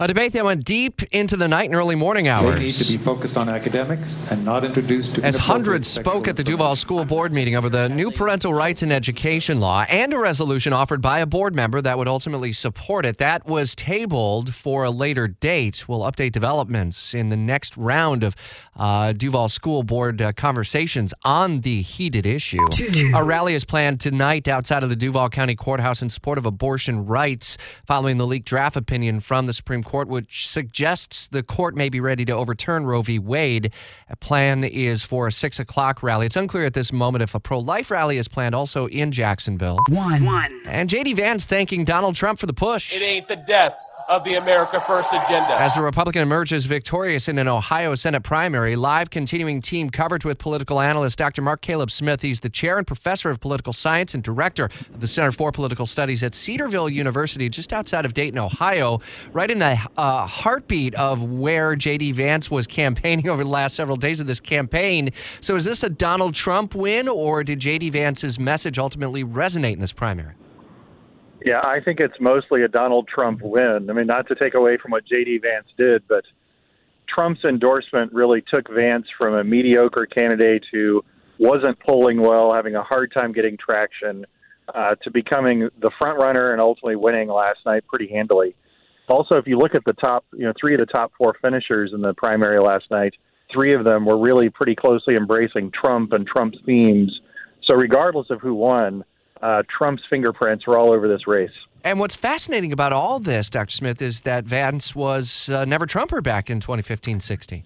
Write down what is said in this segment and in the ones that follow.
A debate that went deep into the night and early morning hours. They need to be focused on academics and not introduced to As hundreds spoke at the Duval School Board meeting over the new parental rights in education law and a resolution offered by a board member that would ultimately support it, that was tabled for a later date. We'll update developments in the next round of uh, Duval School Board uh, conversations on the heated issue. A rally is planned tonight outside of the Duval County Courthouse in support of abortion rights following the leaked draft opinion from the Supreme Court, which suggests the court may be ready to overturn Roe v. Wade. A plan is for a six o'clock rally. It's unclear at this moment if a pro life rally is planned also in Jacksonville. One. One. And JD Vance thanking Donald Trump for the push. It ain't the death of the America First agenda. As the Republican emerges victorious in an Ohio Senate primary, live continuing team coverage with political analyst Dr. Mark Caleb Smith. He's the chair and professor of political science and director of the Center for Political Studies at Cedarville University, just outside of Dayton, Ohio, right in the uh, heartbeat of where J.D. Vance was campaigning over the last several days of this campaign. So, is this a Donald Trump win, or did J.D. Vance's message ultimately resonate in this primary? Yeah, I think it's mostly a Donald Trump win. I mean, not to take away from what J.D. Vance did, but Trump's endorsement really took Vance from a mediocre candidate who wasn't polling well, having a hard time getting traction, uh, to becoming the front runner and ultimately winning last night pretty handily. Also, if you look at the top, you know, three of the top four finishers in the primary last night, three of them were really pretty closely embracing Trump and Trump's themes. So, regardless of who won, uh, Trump's fingerprints were all over this race. And what's fascinating about all this, Dr. Smith, is that Vance was uh, never Trumper back in 2015 16.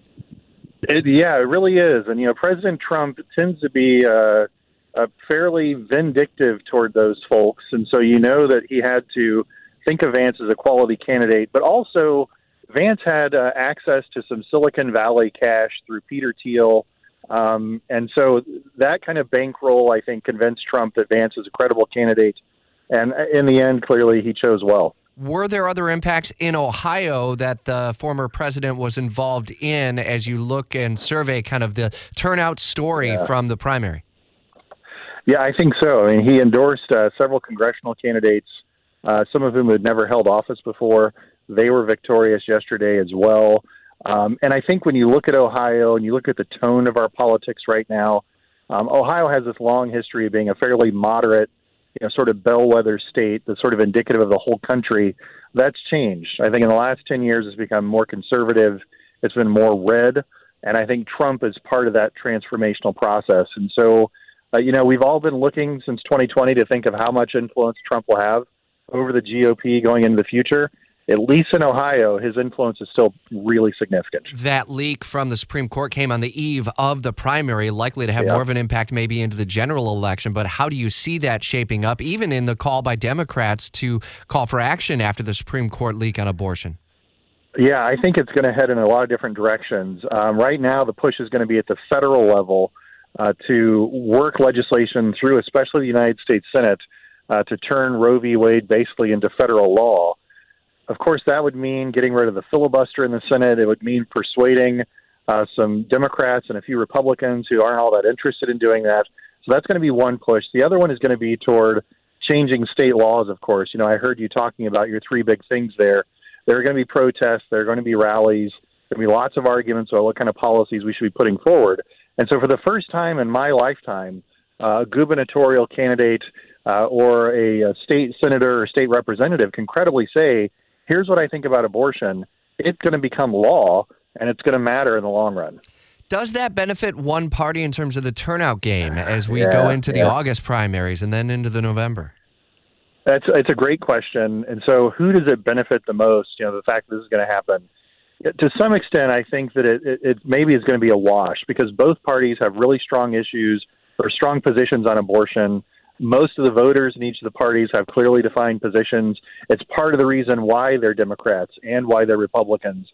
It, yeah, it really is. And, you know, President Trump tends to be uh, uh, fairly vindictive toward those folks. And so you know that he had to think of Vance as a quality candidate, but also Vance had uh, access to some Silicon Valley cash through Peter Thiel. Um, and so that kind of bankroll, I think, convinced Trump that Vance is a credible candidate. And in the end, clearly, he chose well. Were there other impacts in Ohio that the former president was involved in as you look and survey kind of the turnout story Yeah. from the primary? Yeah, I think so. I mean, he endorsed uh, several congressional candidates, uh, some of whom had never held office before. They were victorious yesterday as well. Um, and I think when you look at Ohio and you look at the tone of our politics right now, um, Ohio has this long history of being a fairly moderate, you know, sort of bellwether state that's sort of indicative of the whole country. That's changed. I think in the last 10 years, it's become more conservative. It's been more red. And I think Trump is part of that transformational process. And so, uh, you know, we've all been looking since 2020 to think of how much influence Trump will have over the GOP going into the future. At least in Ohio, his influence is still really significant. That leak from the Supreme Court came on the eve of the primary, likely to have Yeah. more of an impact maybe into the general election. But how do you see that shaping up, even in the call by Democrats to call for action after the Supreme Court leak on abortion? Yeah, I think it's going to head in a lot of different directions. Um, right now, the push is going to be at the federal level uh, to work legislation through, especially the United States Senate, uh, to turn Roe v. Wade basically into federal law. Of course, that would mean getting rid of the filibuster in the Senate. It would mean persuading uh, some Democrats and a few Republicans who aren't all that interested in doing that. So that's going to be one push. The other one is going to be toward changing state laws, of course. You know, I heard you talking about your three big things there. There are going to be protests, there are going to be rallies, there will be lots of arguments about what kind of policies we should be putting forward. And so, for the first time in my lifetime, uh, a gubernatorial candidate uh, or a, a state senator or state representative can credibly say, here's what I think about abortion. It's going to become law, and it's going to matter in the long run. Does that benefit one party in terms of the turnout game ah, as we Yeah, go into the yeah. August primaries and then into the November? That's it's a great question. And so, who does it benefit the most? You know, the fact that this is going to happen. To some extent, I think that it, it, it maybe is going to be a wash because both parties have really strong issues or strong positions on abortion. Most of the voters in each of the parties have clearly defined positions. It's part of the reason why they're Democrats and why they're Republicans.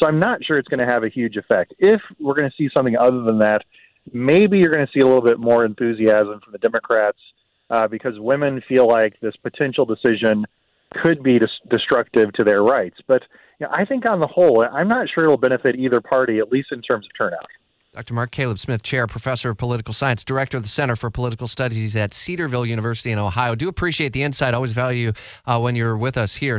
So I'm not sure it's going to have a huge effect. If we're going to see something other than that, maybe you're going to see a little bit more enthusiasm from the Democrats uh, because women feel like this potential decision could be dis- destructive to their rights. But you know, I think on the whole, I'm not sure it'll benefit either party, at least in terms of turnout. Dr. Mark Caleb Smith, Chair, Professor of Political Science, Director of the Center for Political Studies at Cedarville University in Ohio. Do appreciate the insight. Always value uh, when you're with us here.